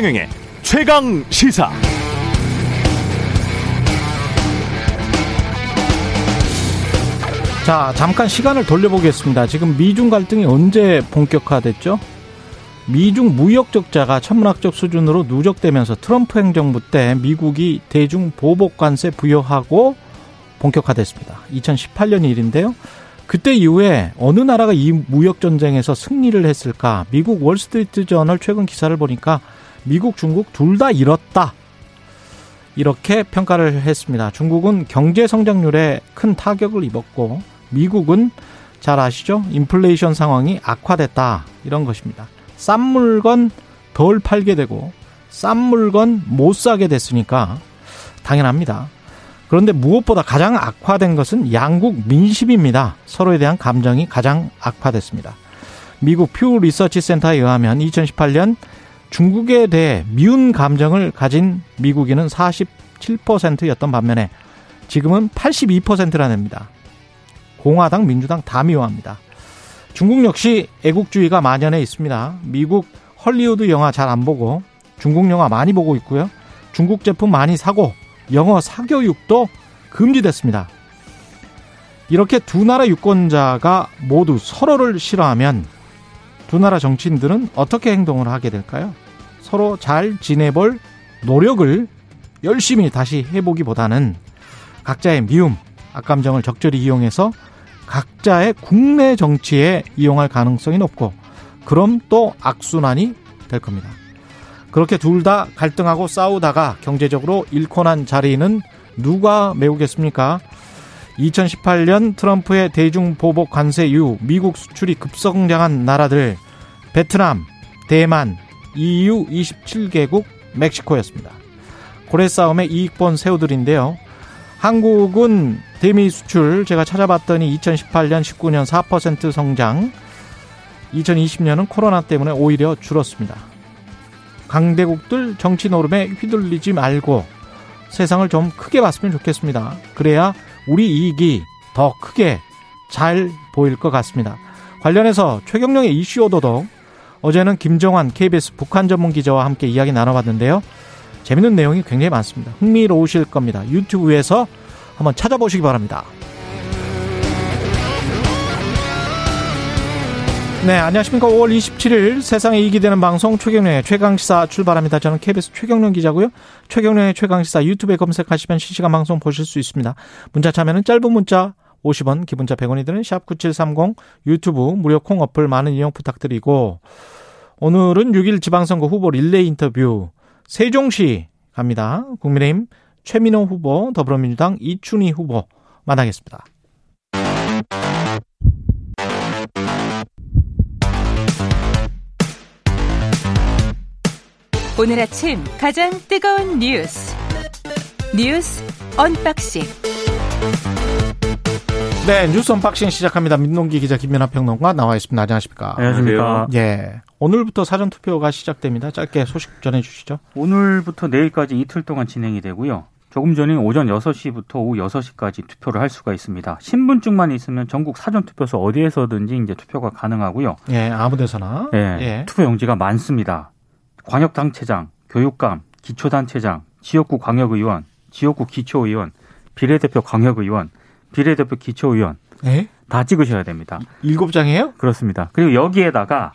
최경영의 최강 시사. 자, 잠깐 시간을 돌려보겠습니다. 지금 미중 갈등이 언제 본격화됐죠? 미중 무역 적자가 천문학적 수준으로 누적되면서 트럼프 행정부 때 미국이 대중 보복 관세 부여하고 본격화됐습니다. 2018년 일인데요. 그때 이후에 어느 나라가 이 무역 전쟁에서 승리를 했을까? 미국 월스트리트 저널 최근 기사를 보니까 미국, 중국 둘 다 잃었다. 이렇게 평가를 했습니다. 중국은 경제 성장률에 큰 타격을 입었고 미국은 잘 아시죠? 인플레이션 상황이 악화됐다. 이런 것입니다. 싼 물건 덜 팔게 되고 싼 물건 못 사게 됐으니까 당연합니다. 그런데 무엇보다 가장 악화된 것은 양국 민심입니다. 서로에 대한 감정이 가장 악화됐습니다. 미국 퓨 리서치 센터에 의하면 2018년 중국에 대해 미운 감정을 가진 미국인은 47%였던 반면에 지금은 82%라 냅니다. 공화당, 민주당 다 미워합니다. 중국 역시 애국주의가 만연해 있습니다. 미국 헐리우드 영화 잘 안 보고 중국 영화 많이 보고 있고요. 중국 제품 많이 사고 영어 사교육도 금지됐습니다. 이렇게 두 나라 유권자가 모두 서로를 싫어하면 두 나라 정치인들은 어떻게 행동을 하게 될까요? 서로 잘 지내볼 노력을 열심히 다시 해보기보다는 각자의 미움, 악감정을 적절히 이용해서 각자의 국내 정치에 이용할 가능성이 높고 그럼 또 악순환이 될 겁니다. 그렇게 둘 다 갈등하고 싸우다가 경제적으로 잃고 난 자리는 누가 메우겠습니까? 2018년 트럼프의 대중 보복 관세 이후 미국 수출이 급성장한 나라들 베트남, 대만, EU 27개국, 멕시코였습니다. 고래 싸움의 이익 본 새우들인데요. 한국은 대미 수출 제가 찾아봤더니 2018년 19년 4% 성장 2020년은 코로나 때문에 오히려 줄었습니다. 강대국들 정치 노름에 휘둘리지 말고 세상을 좀 크게 봤으면 좋겠습니다. 그래야 우리 이익이 더 크게 잘 보일 것 같습니다. 관련해서 최경령의 이슈 오도독 어제는 김정환 KBS 북한 전문 기자와 함께 이야기 나눠봤는데요. 재밌는 내용이 굉장히 많습니다. 흥미로우실 겁니다. 유튜브에서 한번 찾아보시기 바랍니다. 네, 안녕하십니까. 5월 27일 세상에 이익이 되는 방송 최경련의 최강시사 출발합니다. 저는 KBS 최경련 기자고요. 최경련의 최강시사 유튜브에 검색하시면 실시간 방송 보실 수 있습니다. 문자 참여는 짧은 문자 50원, 기본자 100원이 드는 샵9730 유튜브 무료 콩 어플 많은 이용 부탁드리고 오늘은 6일 지방선거 후보 릴레이 인터뷰 세종시 갑니다. 국민의힘 최민호 후보, 더불어민주당 이춘희 후보 만나겠습니다. 오늘 아침 가장 뜨거운 뉴스 뉴스 unboxing 네 뉴스 unboxing 시작합니다. 민동기 기자 김연아 평론가 나와 있습니다. 안녕하십니까? 안녕하십니까? 예. 오늘부터 사전 투표가 시작됩니다. 짧게 소식 전해 주시죠. 오늘부터 내일까지 이틀 동안 진행이 되고요. 조금 전인 오전 6시부터 오후 6시까지 투표를 할 수가 있습니다. 신분증만 있으면 전국 사전 투표소 어디에서든지 이제 투표가 가능하고요. 예, 아무 데서나. 예. 예. 투표 용지가 많습니다. 광역단체장, 교육감, 기초단체장, 지역구 광역의원, 지역구 기초의원, 비례대표 광역의원, 비례대표 기초의원 예? 다 찍으셔야 됩니다. 일곱 장이에요? 그렇습니다. 그리고 여기에다가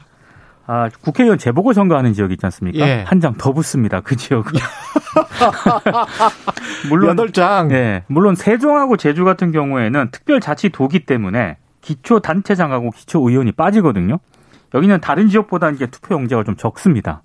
아, 국회의원 재보궐선거 하는 지역 있지 않습니까? 예. 한장 더 붙습니다. 그 지역은. 물론 8장. 예. 물론 세종하고 제주 같은 경우에는 특별자치도기 때문에 기초 단체장하고 기초 의원이 빠지거든요. 여기는 다른 지역보다 이제 투표 용지가 좀 적습니다.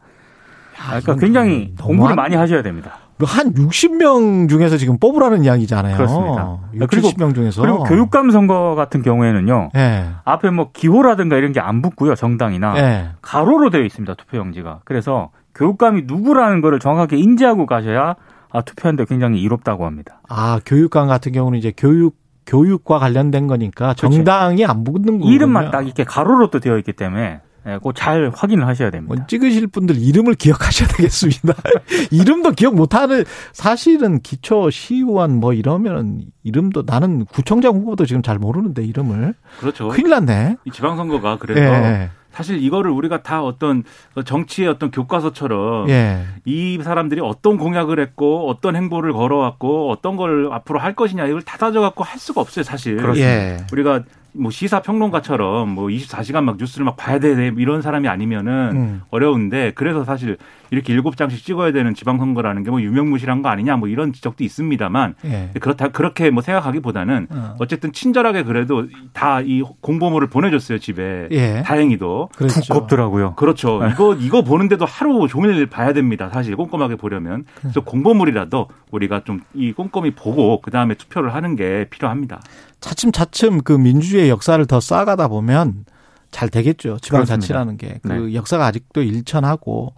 그러니까 굉장히 공부를 많이 하셔야 됩니다. 한 60명 중에서 지금 뽑으라는 이야기잖아요. 그렇습니다. 60, 그리고 70명 중에서. 그리고 교육감 선거 같은 경우에는요. 네. 앞에 뭐 기호라든가 이런 게 안 붙고요. 정당이나 네. 가로로 되어 있습니다. 투표용지가. 그래서 교육감이 누구라는 거를 정확하게 인지하고 가셔야 아, 투표하는데 굉장히 이롭다고 합니다. 아, 교육감 같은 경우는 이제 교육 교육과 관련된 거니까 정당이 그렇죠. 안 붙는 거군요. 이름만 딱 이렇게 가로로 또 되어 있기 때문에 예, 꼭잘 확인을 하셔야 됩니다. 뭐 찍으실 분들 이름을 기억하셔야 되겠습니다. 이름도 기억 못하는 사실은 기초 시의원 뭐 이러면 이름도 나는 구청장 후보도 지금 잘 모르는데 이름을 그렇죠. 큰일 났네. 이 지방선거가 그래서 예. 사실 이거를 우리가 다 어떤 정치의 어떤 교과서처럼 예. 이 사람들이 어떤 공약을 했고 어떤 행보를 걸어왔고 어떤 걸 앞으로 할 것이냐 이걸 다 따져갖고 할 수가 없어요 사실. 예. 우리가 뭐 시사 평론가처럼 뭐 24시간 막 뉴스를 막 봐야 돼 이런 사람이 아니면은 음. 어려운데 그래서 사실 이렇게 일곱 장씩 찍어야 되는 지방선거라는 게 뭐 유명무실한 거 아니냐 뭐 이런 지적도 있습니다만 예. 그렇다 그렇게 뭐 생각하기보다는 어. 어쨌든 친절하게 그래도 다 이 공보물을 보내줬어요 집에 예. 다행히도 그렇죠. 두껍더라고요. 그렇죠. 이거 이거 보는데도 하루 종일 봐야 됩니다. 사실 꼼꼼하게 보려면 그래서 공보물이라도 우리가 좀 이 꼼꼼히 보고 그 다음에 투표를 하는 게 필요합니다. 차츰차츰 그 민주주의 역사를 더 쌓아가다 보면 잘 되겠죠. 지방자치라는 게. 그 네. 역사가 아직도 일천하고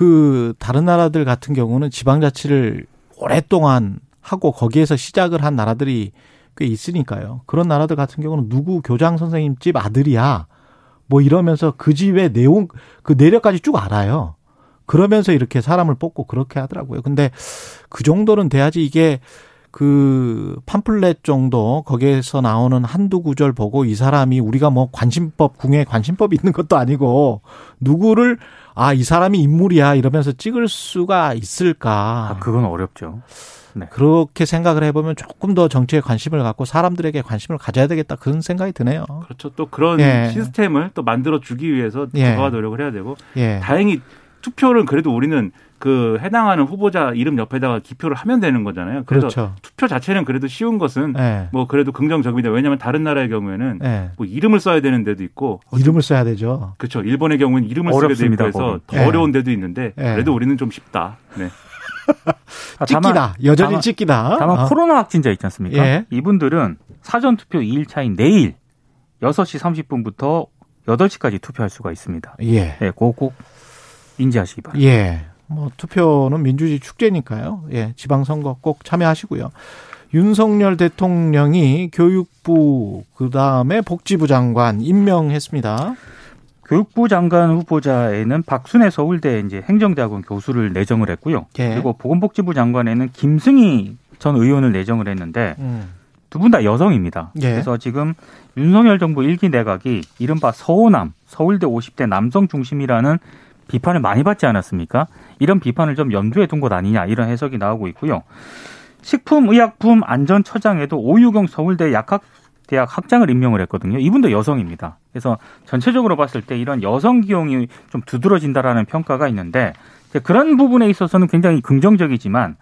그 다른 나라들 같은 경우는 지방자치를 오랫동안 하고 거기에서 시작을 한 나라들이 꽤 있으니까요. 그런 나라들 같은 경우는 누구 교장 선생님 집 아들이야. 뭐 이러면서 그 집의 내용, 그 내력까지 쭉 알아요. 그러면서 이렇게 사람을 뽑고 그렇게 하더라고요. 근데 그 정도는 돼야지 이게 그 팜플렛 정도 거기에서 나오는 한두 구절 보고 이 사람이 우리가 뭐 관심법 궁에 관심법이 있는 것도 아니고 누구를 아 이 사람이 인물이야 이러면서 찍을 수가 있을까 아, 그건 어렵죠. 그렇게 생각을 해보면 조금 더 정치에 관심을 갖고 사람들에게 관심을 가져야 되겠다 그런 생각이 드네요. 그렇죠. 또 그런 예. 시스템을 또 만들어 주기 위해서 예. 더 노력을 해야 되고 예. 다행히 투표는 그래도 우리는 그 해당하는 후보자 이름 옆에다가 기표를 하면 되는 거잖아요. 그래서 그렇죠. 투표 자체는 그래도 쉬운 것은 예. 뭐 그래도 긍정적입니다. 왜냐하면 다른 나라의 경우에는 예. 뭐 이름을 써야 되는 데도 있고 이름을 써야 되죠. 그렇죠. 일본의 경우는 이름을 쓰게 돼 어렵습니다, 있고 해서 거기. 더 예. 어려운 데도 있는데 예. 그래도 우리는 좀 쉽다. 네. 아, 다만- 찍기다. 여전히 다만- 찍기다. 다만 어. 코로나 확진자 있지 않습니까? 예. 이분들은 사전 투표 2일 차인 내일 6시 30분부터 8시까지 투표할 수가 있습니다. 예. 네, 그거 꼭 인지하시기 바랍니다. 예. 뭐 투표는 민주주의 축제니까요. 예. 지방선거 꼭 참여하시고요. 윤석열 대통령이 교육부 그다음에 복지부 장관 임명했습니다. 교육부 장관 후보자에는 박순애 서울대 이제 행정대학원 교수를 내정을 했고요. 예. 그리고 보건복지부 장관에는 김승희 전 의원을 내정을 했는데 음. 두분 다 여성입니다. 예. 그래서 지금 윤석열 정부 일기 내각이 이른바 서호남, 서울대 50대 남성 중심이라는 비판을 많이 받지 않았습니까? 이런 비판을 좀 염두에 둔 것 아니냐 이런 해석이 나오고 있고요. 식품의약품 안전처장에도 오유경 서울대 약학 대학 학장을 임명을 했거든요. 이분도 여성입니다. 그래서 전체적으로 봤을 때 이런 여성 기용이 좀 두드러진다라는 평가가 있는데 그런 부분에 있어서는 굉장히 긍정적이지만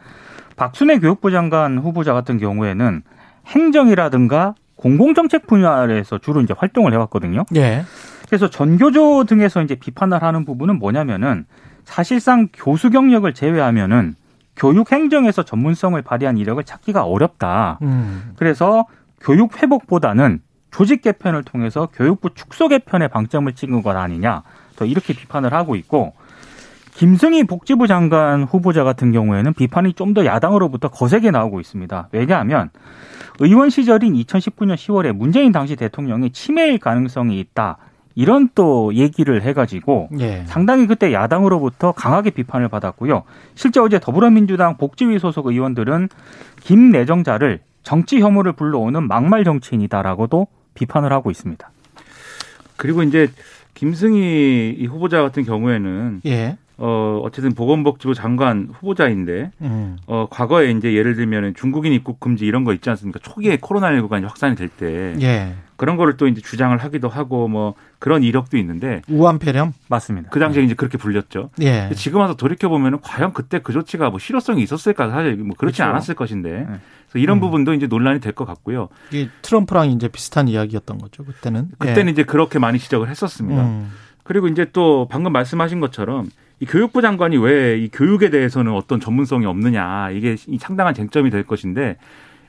박순애 교육부 장관 후보자 같은 경우에는 행정이라든가 공공정책 분야에서 주로 이제 활동을 해왔거든요. 예. 그래서 전교조 등에서 이제 비판을 하는 부분은 뭐냐면은 사실상 교수 경력을 제외하면은 교육 행정에서 전문성을 발휘한 이력을 찾기가 어렵다. 음. 그래서 교육 회복보다는 조직 개편을 통해서 교육부 축소 개편에 방점을 찍은 것 아니냐. 또 이렇게 비판을 하고 있고 김승희 복지부 장관 후보자 같은 경우에는 비판이 좀 더 야당으로부터 거세게 나오고 있습니다. 왜냐하면 의원 시절인 2019년 10월에 문재인 당시 대통령이 치매일 가능성이 있다. 이런 또 얘기를 해가지고 예. 상당히 그때 야당으로부터 강하게 비판을 받았고요. 실제 어제 더불어민주당 복지위 소속 의원들은 김 내정자를 정치 혐오를 불러오는 막말 정치인이다라고도 비판을 하고 있습니다. 그리고 이제 김승희 이 후보자 같은 경우에는 예. 어 어쨌든 보건복지부 장관 후보자인데 음. 어 과거에 이제 예를 들면 중국인 입국 금지 이런 거 있지 않습니까? 초기에 코로나19가 이제 확산이 될때 예. 그런 거를 또 이제 주장을 하기도 하고 뭐 그런 이력도 있는데 우한 폐렴? 맞습니다. 그 당시에 이제 그렇게 불렸죠. 예. 지금 와서 돌이켜 보면은 과연 그때 그 조치가 뭐 실효성이 있었을까 사실 뭐 그렇지 그렇죠. 않았을 것인데 그래서 이런 음. 부분도 이제 논란이 될 것 같고요. 이게 트럼프랑 이제 비슷한 이야기였던 거죠. 그때는. 그때는 이제 그렇게 많이 지적을 했었습니다. 음. 그리고 이제 또 방금 말씀하신 것처럼 이 교육부 장관이 왜 이 교육에 대해서는 어떤 전문성이 없느냐 이게 이 상당한 쟁점이 될 것인데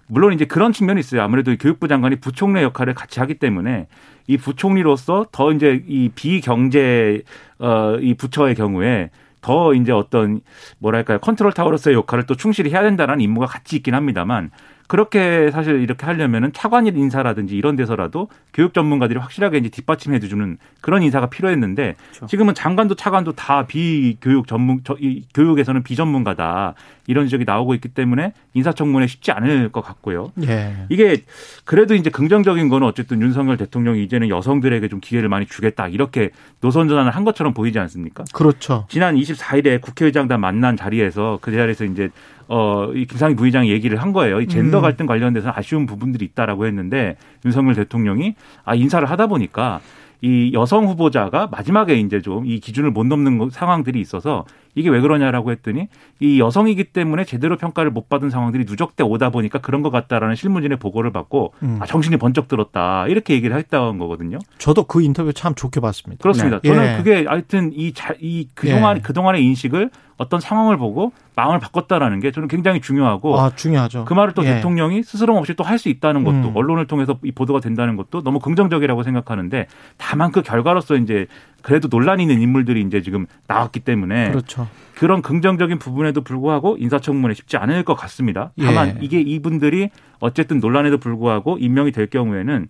물론 이제 그런 측면이 있어요. 아무래도 이 교육부 장관이 부총리 역할을 같이 하기 때문에 이 부총리로서 더 이제 이 비경제 어이 부처의 경우에 더 이제 어떤 뭐랄까요 컨트롤 타워로서의 역할을 또 충실히 해야 된다는 임무가 같이 있긴 합니다만 그렇게 사실 이렇게 하려면은 차관 인사라든지 이런 데서라도 교육 전문가들이 확실하게 이제 뒷받침해 주는 그런 인사가 필요했는데 그렇죠. 지금은 장관도 차관도 다 비교육 전문 저, 이, 교육에서는 비전문가다 이런 지적이 나오고 있기 때문에 인사청문회 쉽지 않을 것 같고요. 예. 이게 그래도 이제 긍정적인 거는 어쨌든 윤석열 대통령이 이제는 여성들에게 좀 기회를 많이 주겠다 이렇게 노선 전환을 한 것처럼 보이지 않습니까? 그렇죠. 지난 24일에 국회의장단 만난 자리에서 그 자리에서 이제 어, 이 김상희 부의장이 얘기를 한 거예요. 이 젠더 음. 갈등 관련돼서 아쉬운 부분들이 있다라고 했는데 윤석열 대통령이 아, 인사를 하다 보니까 이 여성 후보자가 마지막에 이제 좀 이 기준을 못 넘는 상황들이 있어서 이게 왜 그러냐라고 했더니 이 여성이기 때문에 제대로 평가를 못 받은 상황들이 누적돼 오다 보니까 그런 것 같다라는 실무진의 보고를 받고 음. 아, 정신이 번쩍 들었다 이렇게 얘기를 했다는 거거든요. 저도 그 인터뷰 참 좋게 봤습니다. 그렇습니다. 네. 저는 예. 그게 하여튼 이, 이 그동안 예. 그동안의 인식을 어떤 상황을 보고 마음을 바꿨다라는 게 저는 굉장히 중요하고 아, 중요하죠. 그 말을 또 예. 대통령이 스스럼 없이 또 할 수 있다는 것도 음. 언론을 통해서 이 보도가 된다는 것도 너무 긍정적이라고 생각하는데 다만 그 결과로서 이제 그래도 논란이 있는 인물들이 이제 지금 나왔기 때문에 그렇죠. 그런 긍정적인 부분에도 불구하고 인사청문회 쉽지 않을 것 같습니다. 다만 예. 이게 이분들이 어쨌든 논란에도 불구하고 임명이 될 경우에는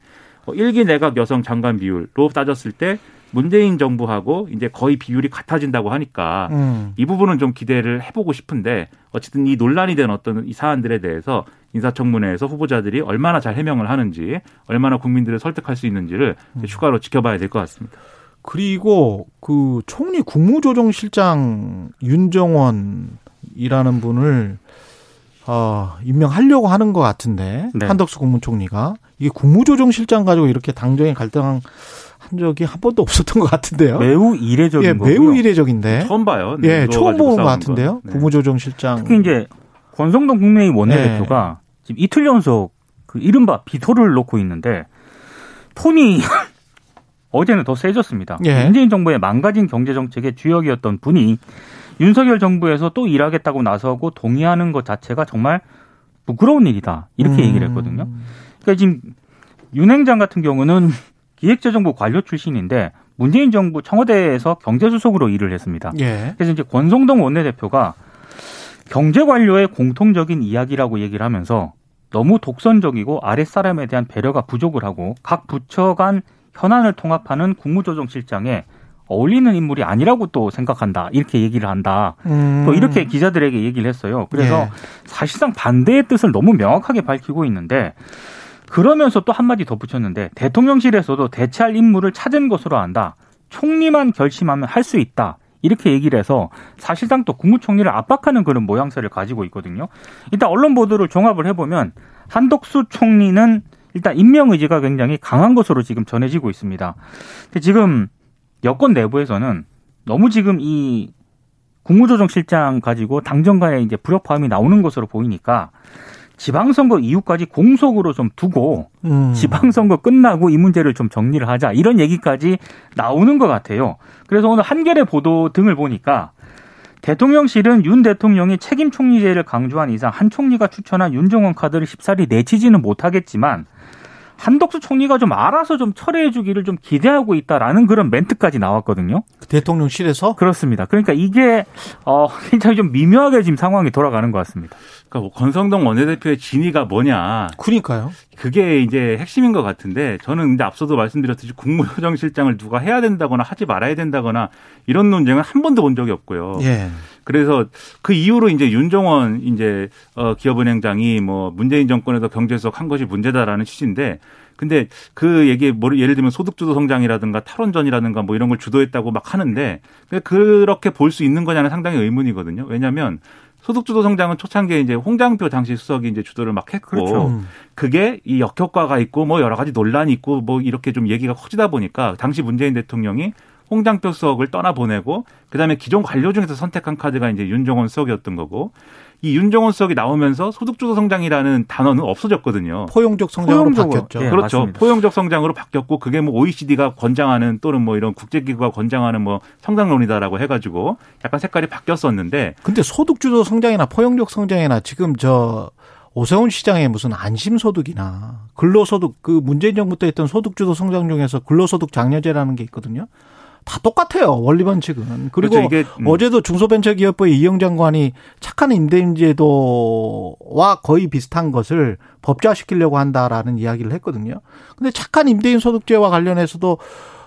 일기 내각 여성 장관 비율로 따졌을 때 문재인 정부하고 이제 거의 비율이 같아진다고 하니까 음. 이 부분은 좀 기대를 해보고 싶은데 어쨌든 이 논란이 된 어떤 이 사안들에 대해서 인사청문회에서 후보자들이 얼마나 잘 해명을 하는지 얼마나 국민들을 설득할 수 있는지를 음. 추가로 지켜봐야 될 것 같습니다. 그리고 그 총리 국무조정실장 윤정원이라는 분을 어, 임명하려고 하는 것 같은데 네. 한덕수 국무총리가 이게 국무조정실장 가지고 이렇게 당정에 갈등한 적이 한 번도 없었던 것 같은데요. 매우 이례적인 예, 거고요. 매우 이례적인데. 처음 봐요. 예, 처음 보는 것 같은데요. 네. 국무조정실장. 특히 이제 권성동 국민의힘 원내대표가 네. 지금 이틀 연속 그 이른바 비토를 놓고 있는데 톤이 어제는 더 세졌습니다. 예. 문재인 정부의 망가진 경제 정책의 주역이었던 분이 윤석열 정부에서 또 일하겠다고 나서고 동의하는 것 자체가 정말 부끄러운 일이다. 이렇게 음. 얘기를 했거든요. 그러니까 지금 윤 행장 같은 경우는 기획재정부 관료 출신인데 문재인 정부 청와대에서 경제수석으로 일을 했습니다. 예. 그래서 이제 권성동 원내대표가 경제 관료의 공통적인 이야기라고 얘기를 하면서 너무 독선적이고 아랫사람에 대한 배려가 부족을 하고 각 부처 간 현안을 통합하는 국무조정실장에 어울리는 인물이 아니라고 또 생각한다. 이렇게 얘기를 한다. 음. 또 이렇게 기자들에게 얘기를 했어요. 그래서 예. 사실상 반대의 뜻을 너무 명확하게 밝히고 있는데 그러면서 또 한마디 덧붙였는데 대통령실에서도 대체할 인물을 찾은 것으로 안다. 총리만 결심하면 할 수 있다. 이렇게 얘기를 해서 사실상 또 국무총리를 압박하는 그런 모양새를 가지고 있거든요. 일단 언론 보도를 종합을 해보면 한덕수 총리는 일단 임명 의지가 굉장히 강한 것으로 지금 전해지고 있습니다. 근데 지금 여권 내부에서는 너무 지금 이 국무조정실장 가지고 당정 간에 이제 불협화음이 나오는 것으로 보이니까 지방선거 이후까지 공석으로 좀 두고 음. 지방선거 끝나고 이 문제를 좀 정리를 하자 이런 얘기까지 나오는 것 같아요. 그래서 오늘 한겨레 보도 등을 보니까 대통령실은 윤 대통령이 책임 총리제를 강조한 이상 한 총리가 추천한 윤정원 카드를 쉽사리 내치지는 못하겠지만 한덕수 총리가 좀 알아서 좀 철회해 주기를 좀 기대하고 있다라는 그런 멘트까지 나왔거든요. 대통령실에서? 그렇습니다. 그러니까 이게 어 굉장히 좀 미묘하게 지금 상황이 돌아가는 것 같습니다. 그러니까 뭐 권성동 원내대표의 진위가 뭐냐. 그러니까요. 그게 이제 핵심인 것 같은데 저는 근데 앞서도 말씀드렸듯이 국무조정실장을 누가 해야 된다거나 하지 말아야 된다거나 이런 논쟁은 한 번도 본 적이 없고요. 예. 그래서 그 이후로 이제 윤종원 이제 어 기업은행장이 뭐 문재인 정권에서 경제수석 한 것이 문제다라는 취지인데 근데 그 얘기 뭐 예를 들면 소득주도 성장이라든가 탈원전이라든가 뭐 이런 걸 주도했다고 막 하는데 그렇게 볼 수 있는 거냐는 상당히 의문이거든요. 왜냐하면 소득주도 성장은 초창기에 이제 홍장표 당시 수석이 이제 주도를 막 했고 그렇죠. 음. 그게 이 역효과가 있고 뭐 여러 가지 논란이 있고 뭐 이렇게 좀 얘기가 커지다 보니까 당시 문재인 대통령이 홍장표 수석을 떠나보내고 그다음에 기존 관료 중에서 선택한 카드가 이제 윤종원 수석이었던 거고 이 윤종원 수석이 나오면서 소득주도 성장이라는 단어는 없어졌거든요. 포용적 성장으로 포용적으로. 바뀌었죠. 네, 그렇죠. 맞습니다. 포용적 성장으로 바뀌었고 그게 뭐 OECD가 권장하는 또는 뭐 이런 국제기구가 권장하는 뭐 성장론이다라고 해가지고 약간 색깔이 바뀌었었는데. 근데 소득주도 성장이나 포용적 성장이나 지금 저 오세훈 시장의 무슨 안심소득이나 근로소득 그 문재인 정부 때 했던 소득주도 성장 중에서 근로소득 장려제라는 게 있거든요. 다 똑같아요. 원리 반칙은. 그리고 그렇죠, 이게, 음. 어제도 중소벤처기업부의 이영 장관이 착한 임대인제도와 거의 비슷한 것을 법제화시키려고 한다라는 이야기를 했거든요. 근데 착한 임대인 소득제와 관련해서도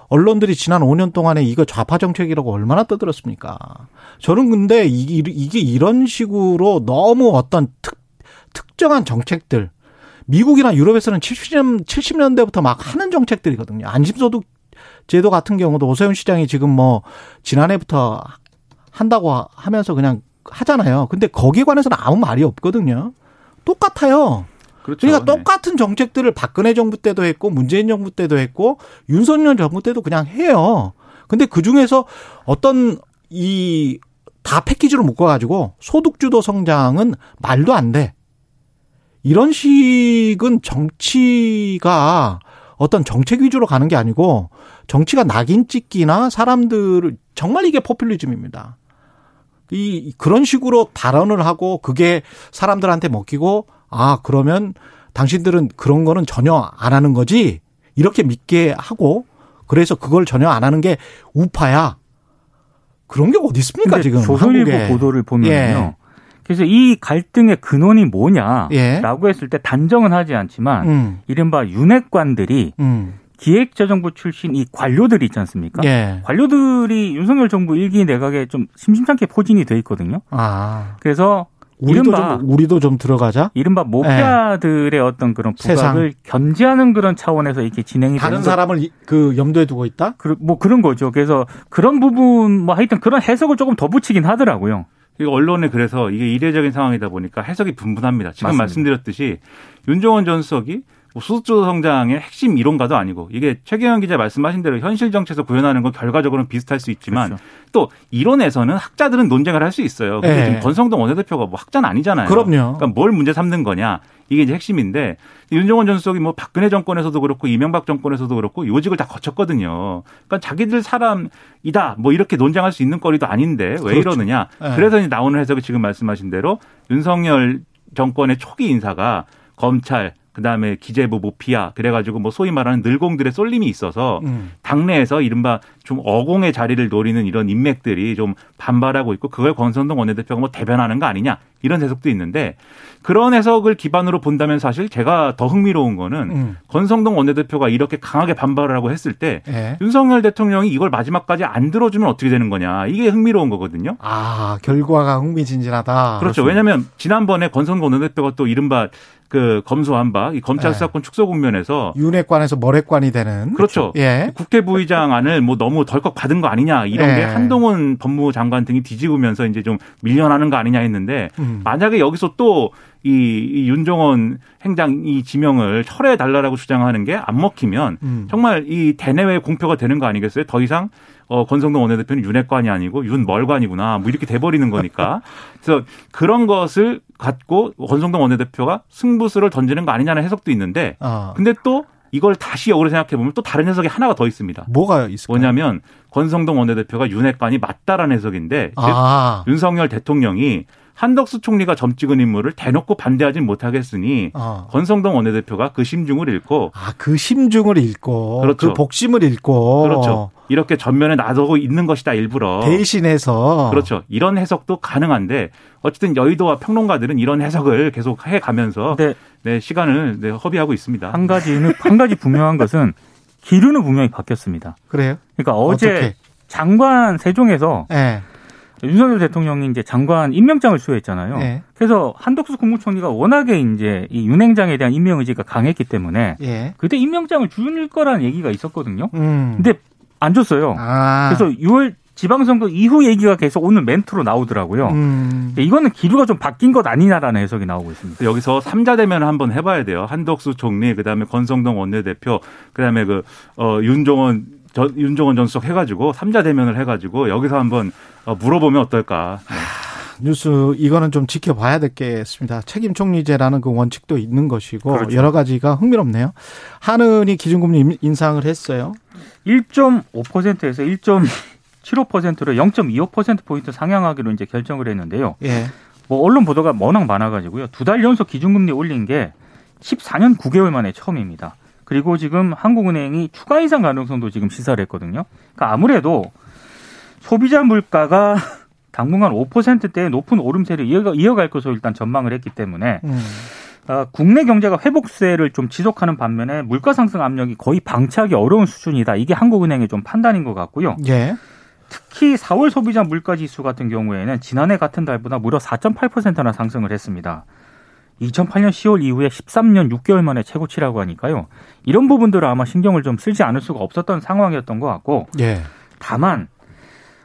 언론들이 지난 5년 동안에 이거 좌파 정책이라고 얼마나 떠들었습니까? 저는 근데 이게 이런 식으로 너무 어떤 특, 특정한 정책들 미국이나 유럽에서는 70년 70년대부터 막 하는 정책들이거든요. 안심소득 제도 같은 경우도 오세훈 시장이 지금 뭐 지난해부터 한다고 하면서 그냥 하잖아요. 근데 거기에 관해서는 아무 말이 없거든요. 똑같아요. 그렇죠. 그러니까 네. 똑같은 정책들을 박근혜 정부 때도 했고 문재인 정부 때도 했고 윤석열 정부 때도 그냥 해요. 근데 그 중에서 어떤 이 다 패키지로 묶어가지고 소득주도 성장은 말도 안 돼. 이런 식은 정치가 어떤 정책 위주로 가는 게 아니고 정치가 낙인 찍기나 사람들을 정말 이게 포퓰리즘입니다. 이 그런 식으로 발언을 하고 그게 사람들한테 먹히고 아 그러면 당신들은 그런 거는 전혀 안 하는 거지 이렇게 믿게 하고 그래서 그걸 전혀 안 하는 게 우파야 그런 게 어디 있습니까 지금 조선일보 한국에. 보도를 보면요. 예. 그래서 이 갈등의 근원이 뭐냐라고 예. 했을 때 단정은 하지 않지만 음. 이른바 윤핵관들이 음. 기획재정부 출신 이 관료들이 있지 않습니까? 예. 관료들이 윤석열 정부 일기 내각에 좀 심심찮게 포진이 돼 있거든요. 아. 그래서 우리도 이른바 좀, 우리도 좀 들어가자. 이른바 목자들의 예. 어떤 그런 부각을 견제하는 그런 차원에서 이렇게 진행이 다른 되는 사람을 그 염두에 두고 있다? 그, 뭐 그런 거죠. 그래서 그런 부분 뭐 하여튼 그런 해석을 조금 더 붙이긴 하더라고요. 언론에 그래서 이게 이례적인 상황이다 보니까 해석이 분분합니다. 지금 맞습니다. 말씀드렸듯이 윤종원 전 수석이 뭐 수수주 성장의 핵심 이론가도 아니고 이게 최경영 기자 말씀하신 대로 현실 정치에서 구현하는 건 결과적으로는 비슷할 수 있지만 그렇죠. 또 이론에서는 학자들은 논쟁을 할 수 있어요. 근데 네. 지금 권성동 원내대표가 뭐 학자는 아니잖아요. 그럼요. 그러니까 뭘 문제 삼는 거냐 이게 이제 핵심인데 윤종원 전 수석이 뭐 박근혜 정권에서도 그렇고 이명박 정권에서도 그렇고 요직을 다 거쳤거든요. 그러니까 자기들 사람이다 뭐 이렇게 논쟁할 수 있는 거리도 아닌데 왜 그렇죠. 이러느냐. 네. 그래서 이제 나오는 해석이 지금 말씀하신 대로 윤석열 정권의 초기 인사가 검찰 그다음에 기재부 모피아 그래가지고 뭐 소위 말하는 늘공들의 쏠림이 있어서 음. 당내에서 이른바 좀 어공의 자리를 노리는 이런 인맥들이 좀 반발하고 있고 그걸 권선동 원내대표가 뭐 대변하는 거 아니냐 이런 해석도 있는데 그런 해석을 기반으로 본다면 사실 제가 더 흥미로운 거는 음. 권성동 원내대표가 이렇게 강하게 반발을 하고 했을 때 네. 윤석열 대통령이 이걸 마지막까지 안 들어주면 어떻게 되는 거냐 이게 흥미로운 거거든요. 아 결과가 흥미진진하다. 그렇죠. 왜냐하면 지난번에 권성동 원내대표가 또 이른바 그 검소한 바 이 검찰 네. 수사권 축소 국면에서 윤핵관에서 머핵관이 되는 그렇죠. 예. 국회 부의장 안을 뭐 너무 덜컥 받은 거 아니냐 이런 예. 게 한동훈 법무장관 등이 뒤집으면서 이제 좀 밀려나는 거 아니냐 했는데 음. 만약에 여기서 또 이, 이 윤종원 행장 이 지명을 철회해 달라라고 주장하는 게 안 먹히면 음. 정말 이 대내외 공표가 되는 거 아니겠어요? 더 이상 어, 권성동 원내대표는 윤핵관이 아니고 윤멀관이구나. 뭐 이렇게 돼버리는 거니까. 그래서 그런 것을 갖고 권성동 원내대표가 승부수를 던지는 거 아니냐는 해석도 있는데, 어. 근데 또 이걸 다시 역으로 생각해 보면 또 다른 해석이 하나가 더 있습니다. 뭐가 있을까요? 뭐냐면 권성동 원내대표가 윤핵관이 맞다라는 해석인데 아. 윤석열 대통령이 한덕수 총리가 점 찍은 인물을 대놓고 반대하진 못하겠으니 어. 권성동 원내대표가 그 심중을 읽고 아 그 심중을 읽고 그렇죠. 그 복심을 읽고 그렇죠. 이렇게 전면에 놔두고 있는 것이다 일부러 대신해서 그렇죠. 이런 해석도 가능한데 어쨌든 여의도와 평론가들은 이런 해석을 계속 해 가면서 네. 네, 시간을 네, 허비하고 있습니다. 한 가지는 한 가지 분명한 것은 기류는 분명히 바뀌었습니다. 그래요? 그러니까 어제 어떻게? 장관 세종에서 네. 윤석열 대통령이 이제 장관 임명장을 수여했잖아요. 네. 그래서 한덕수 국무총리가 워낙에 이제 이 윤행장에 대한 임명 의지가 강했기 때문에 네. 그때 임명장을 줄 거라는 얘기가 있었거든요. 음. 근데 안 줬어요. 아. 그래서 6월 지방선거 이후 얘기가 계속 오늘 멘트로 나오더라고요. 음. 이거는 기류가 좀 바뀐 것 아니냐라는 해석이 나오고 있습니다. 여기서 3자 대면을 한번 해봐야 돼요. 한덕수 총리, 그다음에 권성동 원내대표, 그다음에 그 어, 윤종원 저, 윤종원 전 수석 해가지고 3자 대면을 해가지고 여기서 한번 어, 물어보면 어떨까. 네. 뉴스 이거는 좀 지켜봐야 되겠습니다. 책임 총리제라는 그 원칙도 있는 것이고 그렇죠. 여러 가지가 흥미롭네요. 한은이 기준금리 인상을 했어요. 1.5%에서 1.75%로 0.25% 포인트 상향하기로 이제 결정을 했는데요. 예. 뭐 언론 보도가 워낙 많아가지고요. 두 달 연속 기준금리 올린 게 14년 9개월 만에 처음입니다. 그리고 지금 한국은행이 추가 인상 가능성도 지금 시사를 했거든요. 그러니까 아무래도 소비자 물가가 당분간 5%대의 높은 오름세를 이어갈 것으로 일단 전망을 했기 때문에 음. 어, 국내 경제가 회복세를 좀 지속하는 반면에 물가 상승 압력이 거의 방치하기 어려운 수준이다. 이게 한국은행의 좀 판단인 것 같고요. 예. 특히 4월 소비자 물가 지수 같은 경우에는 지난해 같은 달보다 무려 4.8%나 상승을 했습니다. 2008년 10월 이후에 13년 6개월 만에 최고치라고 하니까요. 이런 부분들을 아마 신경을 좀 쓰지 않을 수가 없었던 상황이었던 것 같고 예. 다만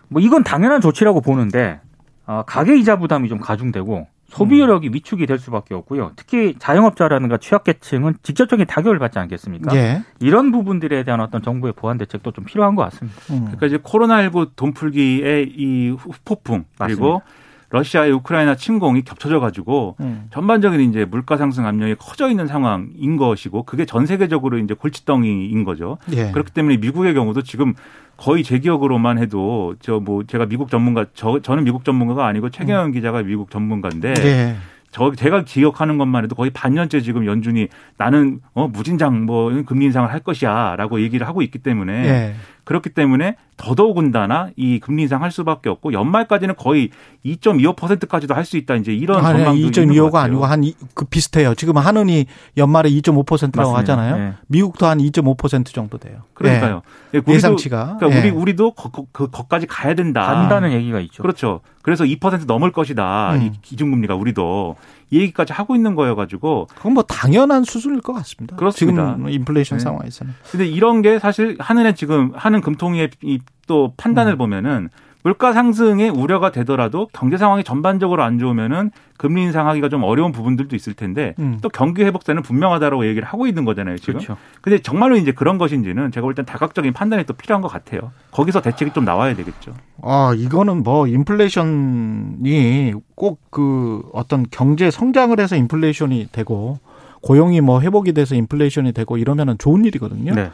뭐 이건 당연한 조치라고 보는데 어, 가계 이자 부담이 좀 가중되고 소비력이 위축이 될 수밖에 없고요. 특히 자영업자라든가 취약계층은 직접적인 타격을 받지 않겠습니까? 예. 이런 부분들에 대한 어떤 정부의 보완 대책도 좀 필요한 것 같습니다. 음. 그러니까 이제 코로나19 돈풀기의 이 후폭풍 그리고 러시아의 우크라이나 침공이 겹쳐져 가지고 음. 전반적인 이제 물가 상승 압력이 커져 있는 상황인 것이고 그게 전 세계적으로 이제 골칫덩이인 거죠. 예. 그렇기 때문에 미국의 경우도 지금 거의 제 기억으로만 해도 저 뭐 제가 미국 전문가 저 저는 미국 전문가가 아니고 최경영 기자가 미국 전문가인데 예. 저 제가 기억하는 것만 해도 거의 반년째 지금 연준이 나는 어 무진장 뭐 금리 인상을 할 것이야라고 얘기를 하고 있기 때문에 예. 그렇기 때문에 더더군다나 이 금리 인상 할 수밖에 없고 연말까지는 거의 2.25%까지도 할 수 있다 이제 이런 아니, 전망도 있는 것 2.25가 같아요. 아니고 한 그 비슷해요. 지금 한은이 연말에 2.5%라고 맞습니다. 하잖아요. 네. 미국도 한 2.5% 정도 돼요. 그러니까요. 예, 우리도- 예상치가. 그러니까 우리 예. 우리도 거, 거, 그 거까지 가야 된다. 간다는 얘기가 있죠. 그렇죠. 그래서 2% 넘을 것이다. 음. 이 기준금리가 우리도 이 얘기까지 하고 있는 거여가지고 그건 뭐 당연한 수준일 것 같습니다. 그렇습니다. 지금 인플레이션 네. 상황에서는. 근데 이런 게 사실 한은의 지금 하는 금통위의 이또 판단을 음. 보면은 물가 상승에 우려가 되더라도 경제 상황이 전반적으로 안 좋으면은 금리 인상하기가 좀 어려운 부분들도 있을 텐데 음. 또 경기 회복세는 분명하다라고 얘기를 하고 있는 거잖아요 지금. 그렇죠. 근데 정말로 이제 그런 것인지는 제가 볼 땐 다각적인 판단이 또 필요한 것 같아요. 거기서 대책이 좀 나와야 되겠죠. 아, 이거는 뭐 인플레이션이 꼭 그 어떤 경제 성장을 해서 인플레이션이 되고 고용이 뭐 회복이 돼서 인플레이션이 되고 이러면은 좋은 일이거든요. 네.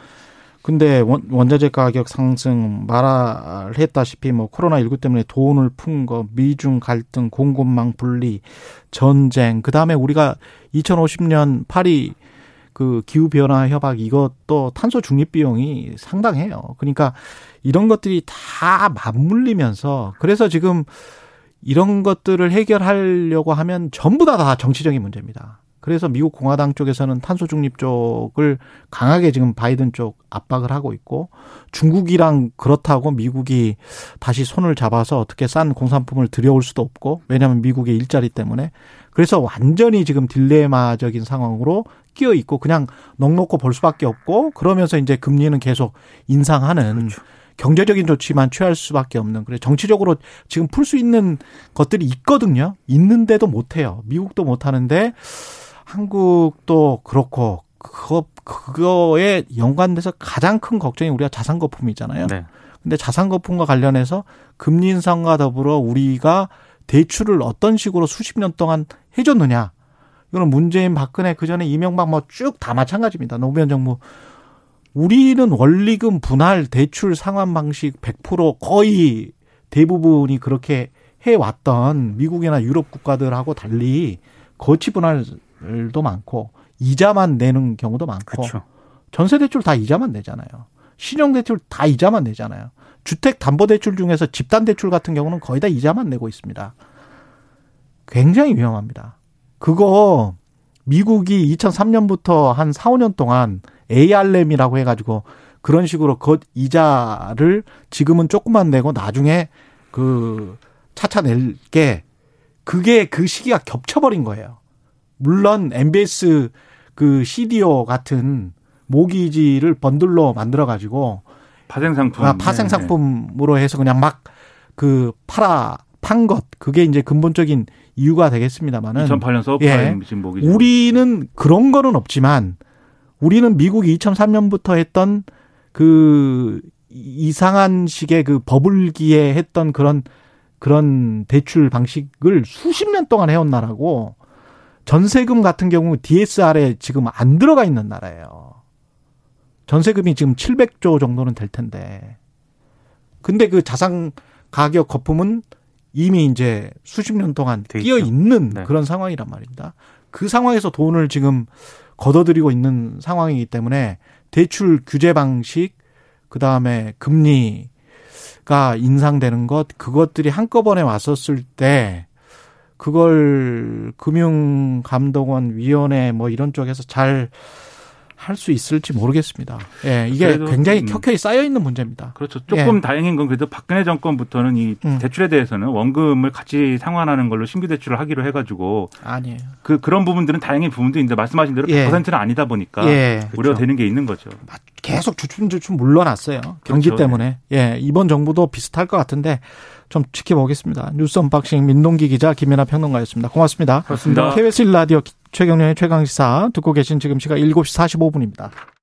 근데 원, 원자재 가격 상승 말했다시피 뭐 코로나 19 때문에 돈을 푼 거, 미중 갈등, 공급망 분리, 전쟁, 그 다음에 우리가 2050년 파리 그 기후 변화 협약 이것도 탄소 중립 비용이 상당해요. 그러니까 이런 것들이 다 맞물리면서 그래서 지금 이런 것들을 해결하려고 하면 전부 다 다 정치적인 문제입니다. 그래서 미국 공화당 쪽에서는 탄소 중립 쪽을 강하게 지금 바이든 쪽 압박을 하고 있고 중국이랑 그렇다고 미국이 다시 손을 잡아서 어떻게 싼 공산품을 들여올 수도 없고 왜냐하면 미국의 일자리 때문에 그래서 완전히 지금 딜레마적인 상황으로 끼어 있고 그냥 넉넉고 볼 수밖에 없고 그러면서 이제 금리는 계속 인상하는 경제적인 조치만 취할 수밖에 없는 그래 정치적으로 지금 풀 수 있는 것들이 있거든요. 있는데도 못 해요. 미국도 못 하는데 한국도 그렇고 그거 그거에 연관돼서 가장 큰 걱정이 우리가 자산 거품이잖아요. 네. 근데 자산 거품과 관련해서 금리 인상과 더불어 우리가 대출을 어떤 식으로 수십 년 동안 해줬느냐. 이거는 문재인, 박근혜, 그 전에 이명박 뭐 쭉 다 마찬가지입니다. 노무현 정부. 우리는 원리금 분할 대출 상환 방식 100% 거의 대부분이 그렇게 해왔던 미국이나 유럽 국가들하고 달리 거치 분할 도 많고 이자만 내는 경우도 많고 그렇죠. 전세 대출 다 이자만 내잖아요. 신용 대출 다 이자만 내잖아요. 주택 담보 대출 중에서 집단 대출 같은 경우는 거의 다 이자만 내고 있습니다. 굉장히 위험합니다. 그거 미국이 2003년부터 한 4, 5년 동안 ARM이라고 해가지고 그런 식으로 그 이자를 지금은 조금만 내고 나중에 그 차차 낼게 그게 그 시기가 겹쳐버린 거예요. 물론 MBS 그 CDO 같은 모기지를 번들로 만들어 가지고 파생 상품. 아, 파생 상품으로 해서 그냥 막 그 팔아 판 것 그게 이제 근본적인 이유가 되겠습니다만은 2008년 서브프라임 목이 우리는 그런 거는 없지만 우리는 미국이 2003년부터 했던 그 이상한 식의 그 버블기에 했던 그런 그런 대출 방식을 수십 년 동안 해온 나라고 전세금 같은 경우 DSR에 지금 안 들어가 있는 나라예요. 전세금이 지금 700조 정도는 될 텐데. 근데 그 자산 가격 거품은 이미 이제 수십 년 동안 돼 끼어. 있는 네. 그런 상황이란 말입니다. 그 상황에서 돈을 지금 걷어들이고 있는 상황이기 때문에 대출 규제 방식, 그 다음에 금리, 가 인상되는 것 그것들이 한꺼번에 왔었을 때 그걸 금융감독원 위원회 뭐 이런 쪽에서 잘 할 수 있을지 모르겠습니다. 예, 이게 굉장히 음. 켜켜이 쌓여 있는 문제입니다. 그렇죠. 조금 예. 다행인 건 그래도 박근혜 정권부터는 이 음. 대출에 대해서는 원금을 같이 상환하는 걸로 신규 대출을 하기로 해가지고 아니에요. 그 그런 부분들은 다행인 부분도 있는데 말씀하신 대로 예. 100%는 아니다 보니까 예. 우려가 되는 게 있는 거죠. 계속 주춤주춤 물러났어요. 경기 그렇죠. 때문에. 예, 이번 정부도 비슷할 것 같은데 좀 지켜보겠습니다. 뉴스 언박싱 민동기 기자 김연아 평론가였습니다. 고맙습니다. 그렇습니다. KBS 1라디오 최경영의 최강시사 듣고 계신 지금 시각 7시 45분입니다.